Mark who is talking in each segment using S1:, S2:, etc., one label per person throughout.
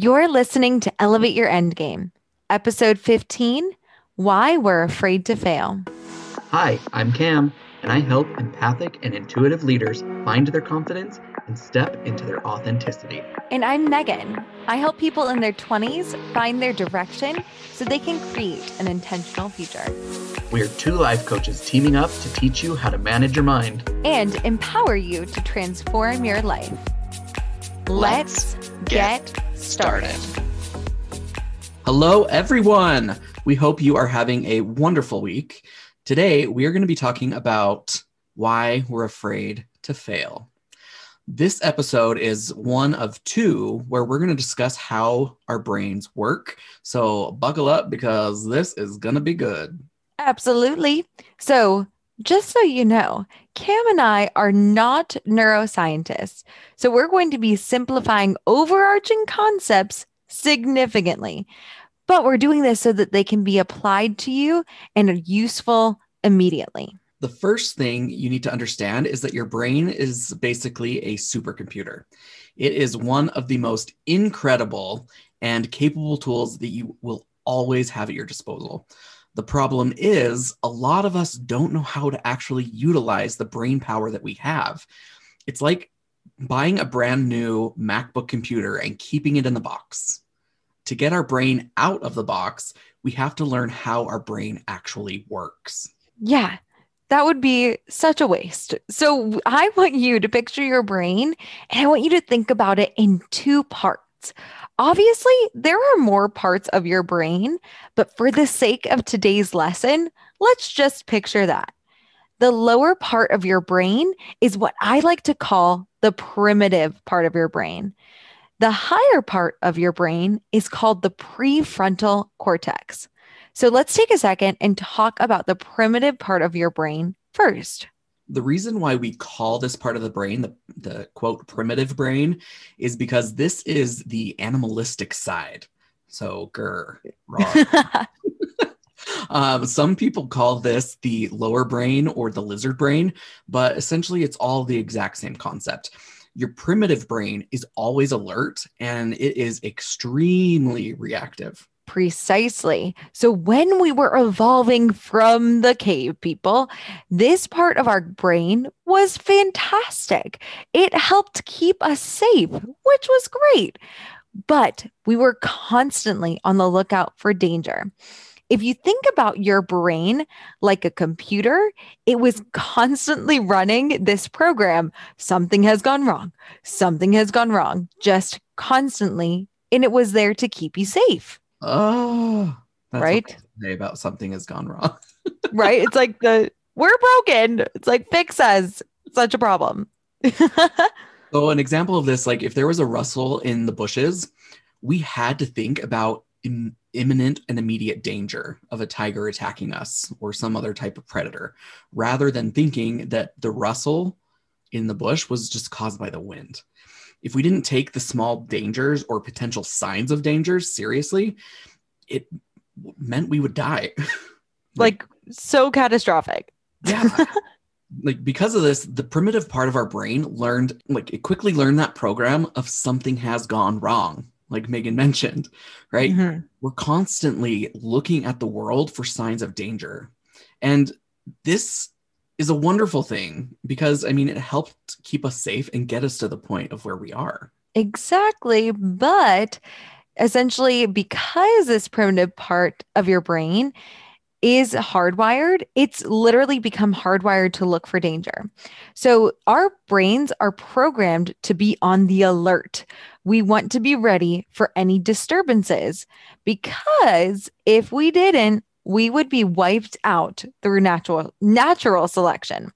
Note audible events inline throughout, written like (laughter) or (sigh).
S1: You're listening to Elevate Your Endgame, episode 15 Why We're Afraid to Fail.
S2: Hi, I'm Cam, and I help empathic and intuitive leaders find their confidence and step into their authenticity.
S1: And I'm Megan. I help people in their 20s find their direction so they can create an intentional future.
S2: We're two life coaches teaming up to teach you how to manage your mind
S1: and empower you to transform your life. Let's, get, started.
S3: Hello, everyone. We hope you are having a wonderful week. Today, we are going to be talking about why we're afraid to fail. This episode is one of two where we're going to discuss how our brains work. So, buckle up because this is going to be good.
S1: Absolutely. So, just so you know, Cam and I are not neuroscientists. So we're going to be simplifying overarching concepts significantly. But we're doing this so that they can be applied to you and are useful immediately.
S3: The first thing you need to understand is that your brain is basically a supercomputer. It is one of the most incredible and capable tools that you will always have at your disposal. The problem is, a lot of us don't know how to actually utilize the brain power that we have. It's like buying a brand new MacBook computer and keeping it in the box. To get our brain out of the box, we have to learn how our brain actually works.
S1: Yeah, that would be such a waste. So I want you to picture your brain and I want you to think about it in two parts. Obviously, there are more parts of your brain, but for the sake of today's lesson, let's just picture that. The lower part of your brain is what I like to call the primitive part of your brain. The higher part of your brain is called the prefrontal cortex. So let's take a second and talk about the primitive part of your brain first
S3: the reason why we call this part of the brain the, the quote primitive brain is because this is the animalistic side. So, grr, (laughs) um, some people call this the lower brain or the lizard brain, but essentially it's all the exact same concept. Your primitive brain is always alert and it is extremely reactive.
S1: Precisely. So, when we were evolving from the cave people, this part of our brain was fantastic. It helped keep us safe, which was great. But we were constantly on the lookout for danger. If you think about your brain like a computer, it was constantly running this program. Something has gone wrong. Something has gone wrong, just constantly. And it was there to keep you safe.
S3: Oh,
S1: right.
S3: Say about something has gone wrong. (laughs)
S1: right. It's like the we're broken. It's like fix us. Such a problem. (laughs)
S3: so an example of this, like if there was a rustle in the bushes, we had to think about Im- imminent and immediate danger of a tiger attacking us or some other type of predator, rather than thinking that the rustle in the bush was just caused by the wind if we didn't take the small dangers or potential signs of dangers seriously, it meant we would die. (laughs)
S1: like, like so catastrophic.
S3: Yeah. (laughs) like because of this, the primitive part of our brain learned like it quickly learned that program of something has gone wrong like Megan mentioned, right? Mm-hmm. We're constantly looking at the world for signs of danger. And this is a wonderful thing because I mean, it helped keep us safe and get us to the point of where we are.
S1: Exactly. But essentially, because this primitive part of your brain is hardwired, it's literally become hardwired to look for danger. So our brains are programmed to be on the alert. We want to be ready for any disturbances because if we didn't, we would be wiped out through natural natural selection.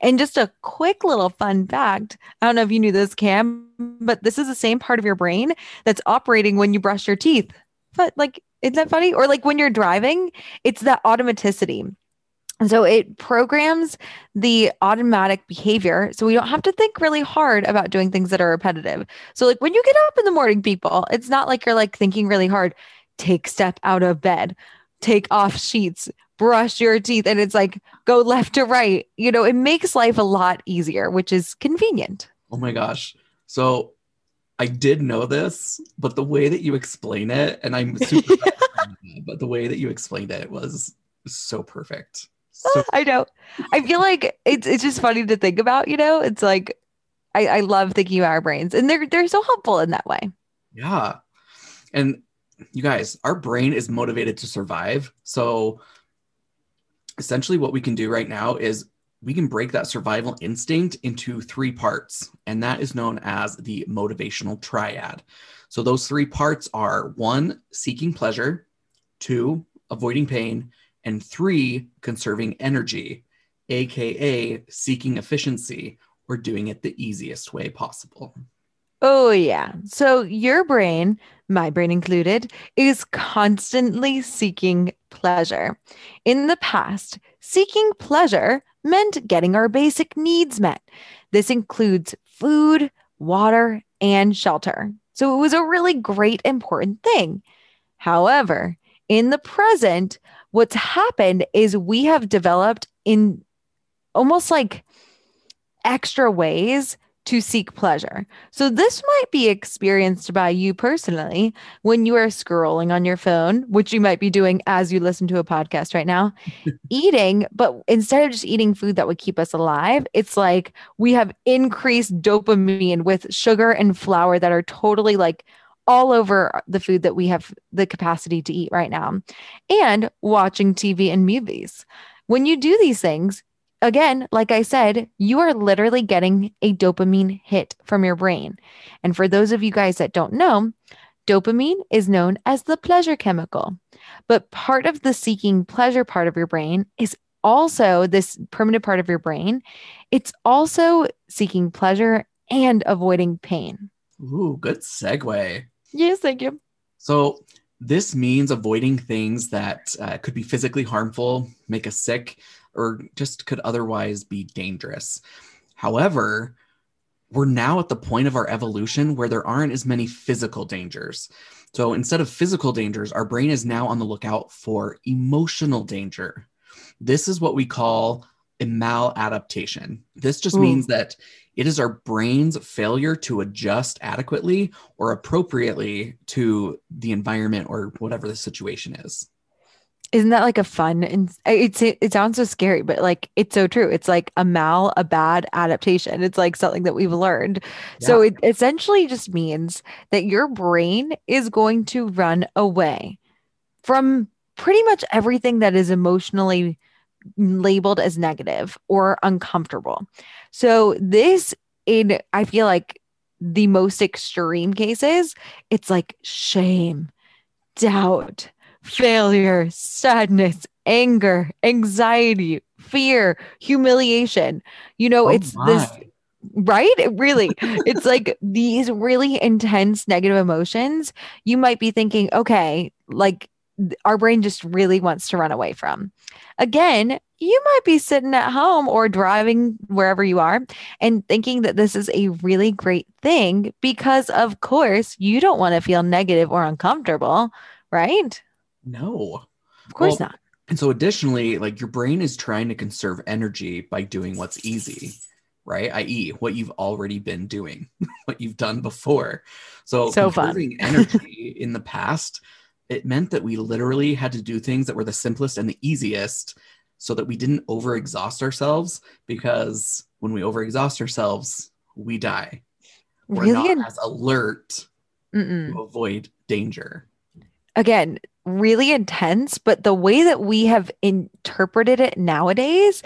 S1: And just a quick little fun fact, I don't know if you knew this Cam, but this is the same part of your brain that's operating when you brush your teeth. But like isn't that funny? Or like when you're driving, it's that automaticity. So it programs the automatic behavior. So we don't have to think really hard about doing things that are repetitive. So, like when you get up in the morning, people, it's not like you're like thinking really hard. Take step out of bed take off sheets, brush your teeth, and it's like go left to right. You know, it makes life a lot easier, which is convenient.
S3: Oh my gosh. So I did know this, but the way that you explain it, and I'm super, (laughs) but the way that you explained it was so perfect. So ah,
S1: I know. I feel like it's it's just funny to think about, you know? It's like I, I love thinking about our brains and they're they're so helpful in that way.
S3: Yeah. And you guys, our brain is motivated to survive. So essentially what we can do right now is we can break that survival instinct into three parts, and that is known as the motivational triad. So, those three parts are one, seeking pleasure, two, avoiding pain, and three, conserving energy, aka seeking efficiency or doing it the easiest way possible.
S1: Oh, yeah. So, your brain, my brain included, is constantly seeking pleasure. In the past, seeking pleasure meant getting our basic needs met. This includes food, water, and shelter. So it was a really great, important thing. However, in the present, what's happened is we have developed in almost like extra ways to seek pleasure. So, this might be experienced by you personally when you are scrolling on your phone, which you might be doing as you listen to a podcast right now, (laughs) eating, but instead of just eating food that would keep us alive, it's like we have increased dopamine with sugar and flour that are totally like all over the food that we have the capacity to eat right now, and watching TV and movies. When you do these things, again, like I said, you are literally getting a dopamine hit from your brain. And for those of you guys that don't know, dopamine is known as the pleasure chemical. But part of the seeking pleasure part of your brain is also this primitive part of your brain. It's also seeking pleasure and avoiding pain.
S3: Ooh, good segue.
S1: Yes, thank you.
S3: So, this means avoiding things that uh, could be physically harmful, make us sick, or just could otherwise be dangerous. However, we're now at the point of our evolution where there aren't as many physical dangers. So instead of physical dangers, our brain is now on the lookout for emotional danger. This is what we call a maladaptation. This just Ooh. means that it is our brain's failure to adjust adequately or appropriately to the environment or whatever the situation is
S1: isn't that like a fun and it's it, it sounds so scary but like it's so true. It's like a mal a bad adaptation. It's like something that we've learned. Yeah. so it essentially just means that your brain is going to run away from pretty much everything that is emotionally labeled as negative or uncomfortable. So this in i feel like the most extreme cases it's like shame doubt failure, sadness, anger, anxiety, fear, humiliation. You know, oh it's my. this right it really it's like these really intense negative emotions you might be thinking okay like our brain just really wants to run away from again you might be sitting at home or driving wherever you are and thinking that this is a really great thing because of course you don't want to feel negative or uncomfortable right
S3: no.
S1: Of course well, not.
S3: And so additionally, like your brain is trying to conserve energy by doing what's easy, right? I.e., what you've already been doing, (laughs) what you've done before. So,
S1: so conserving
S3: energy (laughs) in the past, it meant that we literally had to do things that were the simplest and the easiest so that we didn't overexhaust ourselves because when we overexhaust ourselves, we die. We're really? not as alert Mm-mm. to avoid danger.
S1: Again, really intense, but the way that we have interpreted it nowadays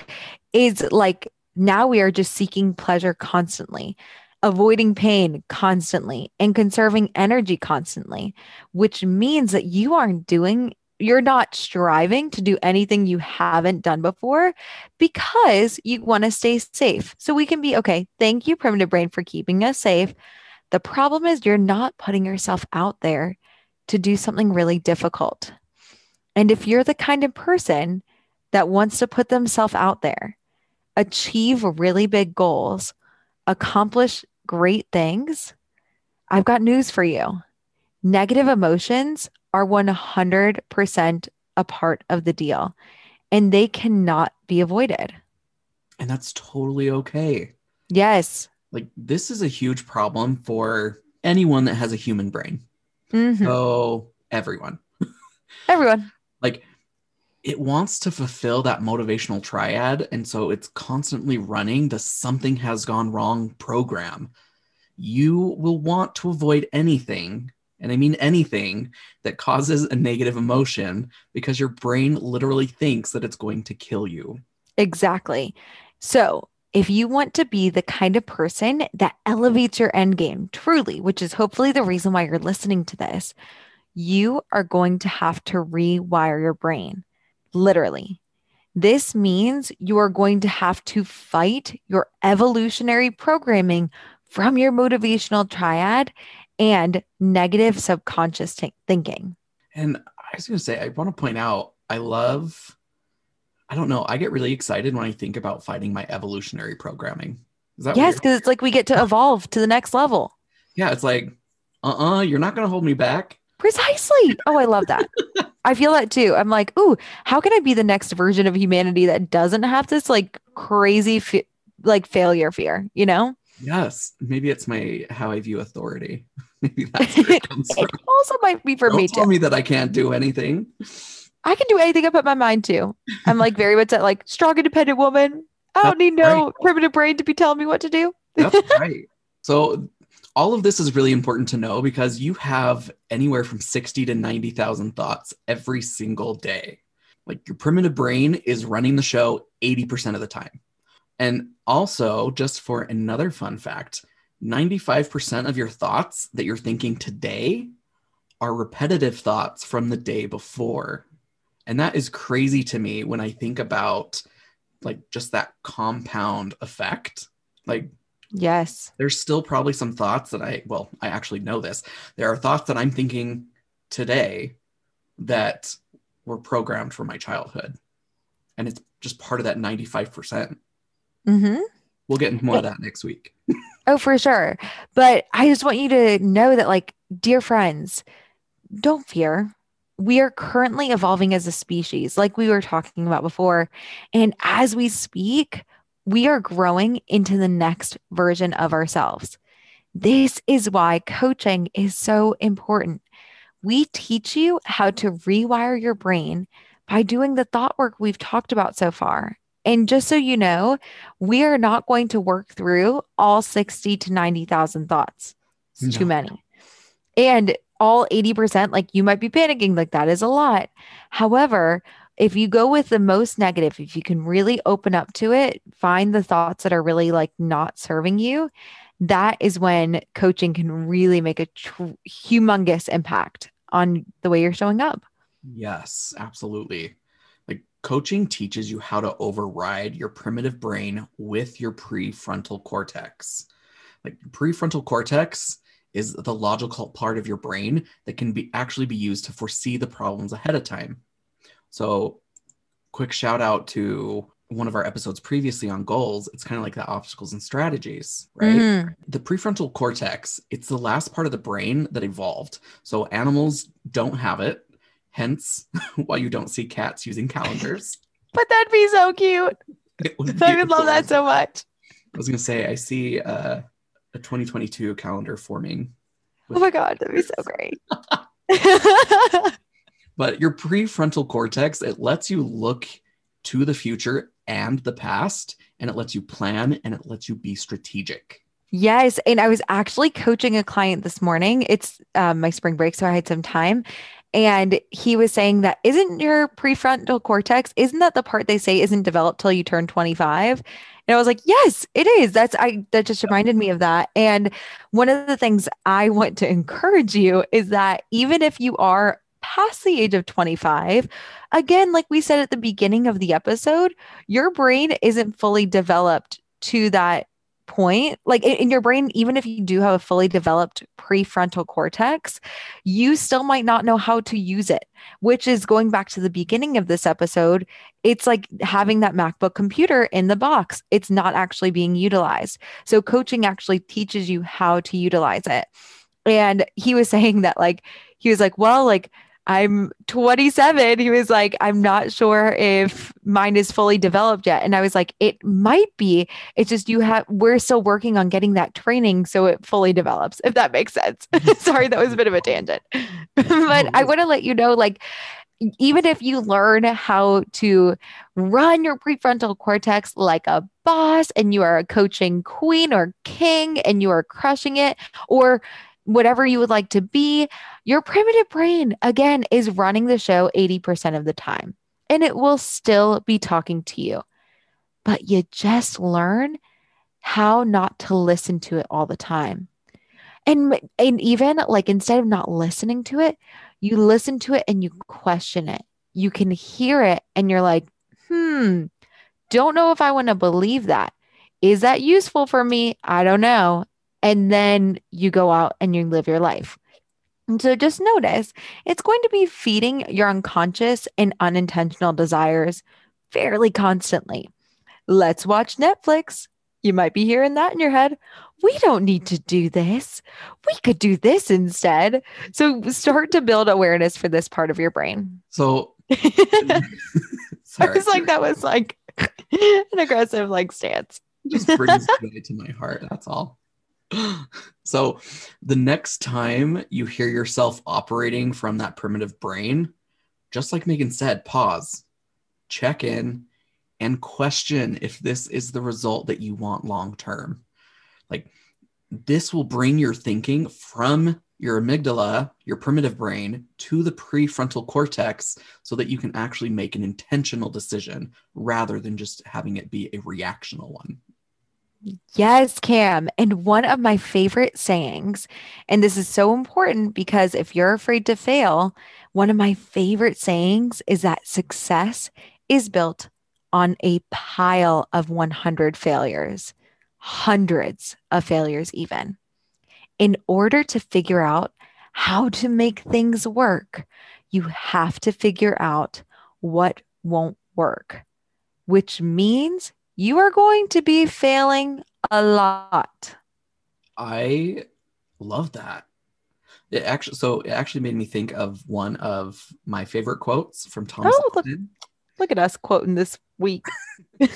S1: is like now we are just seeking pleasure constantly, avoiding pain constantly, and conserving energy constantly, which means that you aren't doing you're not striving to do anything you haven't done before because you want to stay safe. So we can be okay. Thank you, primitive brain, for keeping us safe. The problem is you're not putting yourself out there to do something really difficult. And if you're the kind of person that wants to put themselves out there, achieve really big goals, accomplish great things, I've got news for you. Negative emotions are 100% a part of the deal and they cannot be avoided.
S3: And that's totally okay.
S1: Yes.
S3: Like, this is a huge problem for anyone that has a human brain.
S1: Mhm.
S3: So everyone. (laughs)
S1: Everyone.
S3: like it wants to fulfill that motivational triad and so it's constantly running the something has gone wrong program you will want to avoid anything and i mean anything that causes a negative emotion because your brain literally thinks that it's going to kill you
S1: Exactly. So, if you want to be the kind of person that elevates your end game truly, which is hopefully the reason why you're listening to this, you are going to have to rewire your brain. Literally. This means you are going to have to fight your evolutionary programming from your motivational triad and negative subconscious thi- thinking.
S3: and i was going to say i want to point out i love i don't know i get really excited when i think about fighting my evolutionary programming is that
S1: Yes, because it's like we get to evolve to the next level.
S3: yeah it's like uh-uh you're not going to hold me back
S1: Precisely. Oh, I love that. (laughs) I feel that too. I'm like, ooh, how can I be the next version of humanity that doesn't have this like crazy, fe- like failure fear, you know?
S3: Yes, maybe it's my how I view authority. (laughs) Maybe (laughs) that's it.
S1: It also might be for
S3: Don't
S1: me
S3: tell
S1: too.
S3: me that I can't do anything.
S1: I can do anything I put my mind to. I'm like very much that like strong, independent woman. I don't
S3: That's
S1: need no primitive brain to be telling me what to do.
S3: That's (laughs) right. So all of this is really important to know because you have anywhere from 60 to 90,000 thoughts every single day. Like your primitive brain is running the show 80% of the time. And also, just for another fun fact, 95% of your thoughts that you're thinking today are repetitive thoughts from the day before. And that is crazy to me when I think about like just that compound effect. Like
S1: Yes.
S3: there's still probably some thoughts that I, well, I actually know this. There are thoughts that I'm thinking today that were programmed from my childhood. And it's just part of that 95%.
S1: Mm-hmm.
S3: We'll get into more of that next week. (laughs)
S1: Oh, for sure. But I just want you to know that, like, dear friends, don't fear. We are currently evolving as a species, like we were talking about before. And as we speak, we are growing into the next version of ourselves. This is why coaching is so important. We teach you how to rewire your brain by doing the thought work we've talked about so far. And just so you know, we are not going to work through all 60 to 90,000 thoughts. It's too many. And all 80%, like you might be panicking, like that is a lot. However, if you go with the most negative, if you can really open up to it, find the thoughts that are really like not serving you, that is when coaching can really make a tr- humongous impact on the way you're showing up.
S3: Yes, absolutely. Like coaching teaches you how to override your primitive brain with your prefrontal cortex. Like prefrontal cortex is the logical part of your brain that can be actually be used to foresee the problems ahead of time. So, quick shout out to one of our episodes previously on goals. It's kind of like the obstacles and strategies, right?
S1: Mhm.
S3: the prefrontal cortex it's the last part of the brain that evolved so animals don't have it hence (laughs) why you don't see cats using calendars (laughs)
S1: But that'd be so cute.
S3: Would
S1: I would love that so much.
S3: i was going to say i see uh, a 2022 calendar forming
S1: Oh my God, that'd be so (laughs) great. (laughs)
S3: but your prefrontal cortex it lets you look to the future and the past and it lets you plan and it lets you be strategic
S1: Yes. And I was actually coaching a client this morning. It's um, my spring break, so I had some time. And he was saying that isn't your prefrontal cortex, isn't that the part they say isn't developed till you turn 25? And I was like, yes, it is. That's I that just reminded me of that. And one of the things I want to encourage you is that even if you are past the age of 25, again, like we said at the beginning of the episode, your brain isn't fully developed to that point like in, in your brain even if you do have a fully developed prefrontal cortex you still might not know how to use it which is going back to the beginning of this episode it's like having that macbook computer in the box. It's not actually being utilized. So coaching actually teaches you how to utilize it. And he was (laughs) saying that like he was like well like I'm 27. He was like, I'm not sure if mine is fully developed yet. And I was like, it might be. It's just you have, we're still working on getting that training so it fully develops, if that makes sense. (laughs) Sorry, that was a bit of a tangent. (laughs) but I want to let you know like, even if you learn how to run your prefrontal cortex like a boss and you are a coaching queen or king and you are crushing it, or whatever you would like to be, your primitive brain, again, is running the show 80% of the time and it will still be talking to you. But you just learn how not to listen to it all the time. And, and even like instead of not listening to it, you listen to it and you question it. You can hear it and you're like, hmm, don't know if I want to believe that. Is that useful for me? I don't know. And then you go out and you live your life. And so just notice it's going to be feeding your unconscious and unintentional desires fairly constantly. Let's watch Netflix. You might be hearing that in your head. We don't need to do this. We could do this instead. So start to build awareness for this part of your brain.
S3: So (laughs)
S1: I was like, that was like (laughs) an aggressive like stance.
S3: just brings joy to my heart. That's all. (gasps) So the next time you hear yourself operating from that primitive brain, just like Megan said, pause, check in, and question if this is the result that you want long term. Like this will bring your thinking from your amygdala, your primitive brain, to the prefrontal cortex so that you can actually make an intentional decision rather than just having it be a reactional one.
S1: Yes, Cam. And one of my favorite sayings, and this is so important because if you're afraid to fail, one of my favorite sayings is that success is built on a pile of 100 failures, hundreds of failures, even. In order to figure out how to make things work, you have to figure out what won't work, which means you are going to be failing a lot.
S3: I love that. It actually so it actually made me think of one of my favorite quotes from Thomas
S1: Oh, look.
S3: Edison.
S1: Look at us quoting this week. (laughs) (laughs)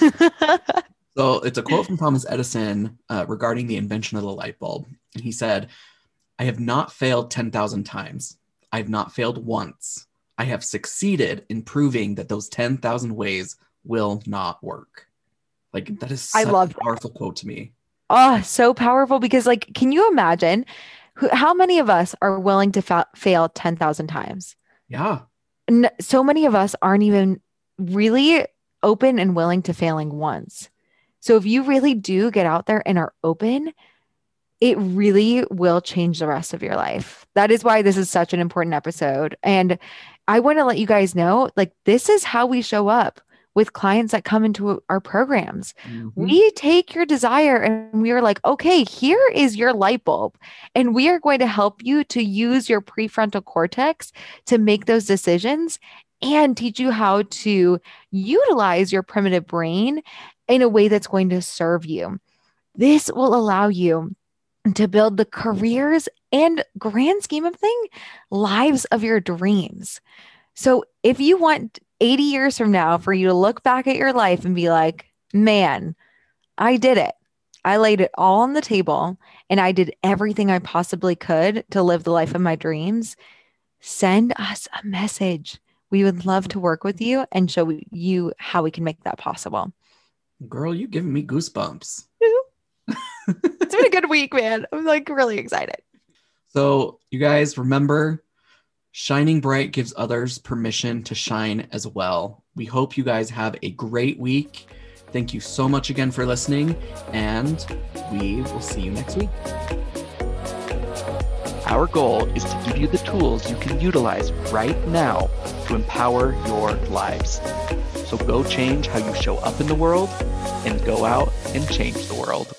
S3: So it's a quote from Thomas Edison uh, regarding the invention of the light bulb. And he said, I have not failed 10,000 times. I have not failed once. I have succeeded in proving that those 10,000 ways will not work. Like, that is
S1: I
S3: such
S1: love
S3: a
S1: that.
S3: powerful quote to me.
S1: oh, so powerful because, like, can you imagine who, how many of us are willing to fa- fail 10,000 times?
S3: Yeah.
S1: N- so many of us aren't even really open and willing to failing once. So if you really do get out there and are open, it really will change the rest of your life. That is why this is such an important episode. And I want to let you guys know like, this is how we show up with clients that come into our programs.
S3: Mhm.
S1: We take your desire and we are like, okay, here is your light bulb. And we are going to help you to use your prefrontal cortex to make those decisions and teach you how to utilize your primitive brain in a way that's going to serve you. This will allow you to build the careers and grand scheme of thing lives of your dreams. So if you want 80 years from now for you to look back at your life and be like, man, I did it. I laid it all on the table and I did everything I possibly could to live the life of my dreams. Send us a message. We would love to work with you and show you how we can make that possible.
S3: Girl, you giving me goosebumps. (laughs)
S1: It's been a good week, man. I'm like really excited.
S3: So, you guys remember, shining bright gives others permission to shine as well. We hope you guys have a great week. Thank you so much again for listening, and we will see you next week.
S4: Our goal is to give you the tools you can utilize right now to empower your lives. So go change how you show up in the world and go out and change the world.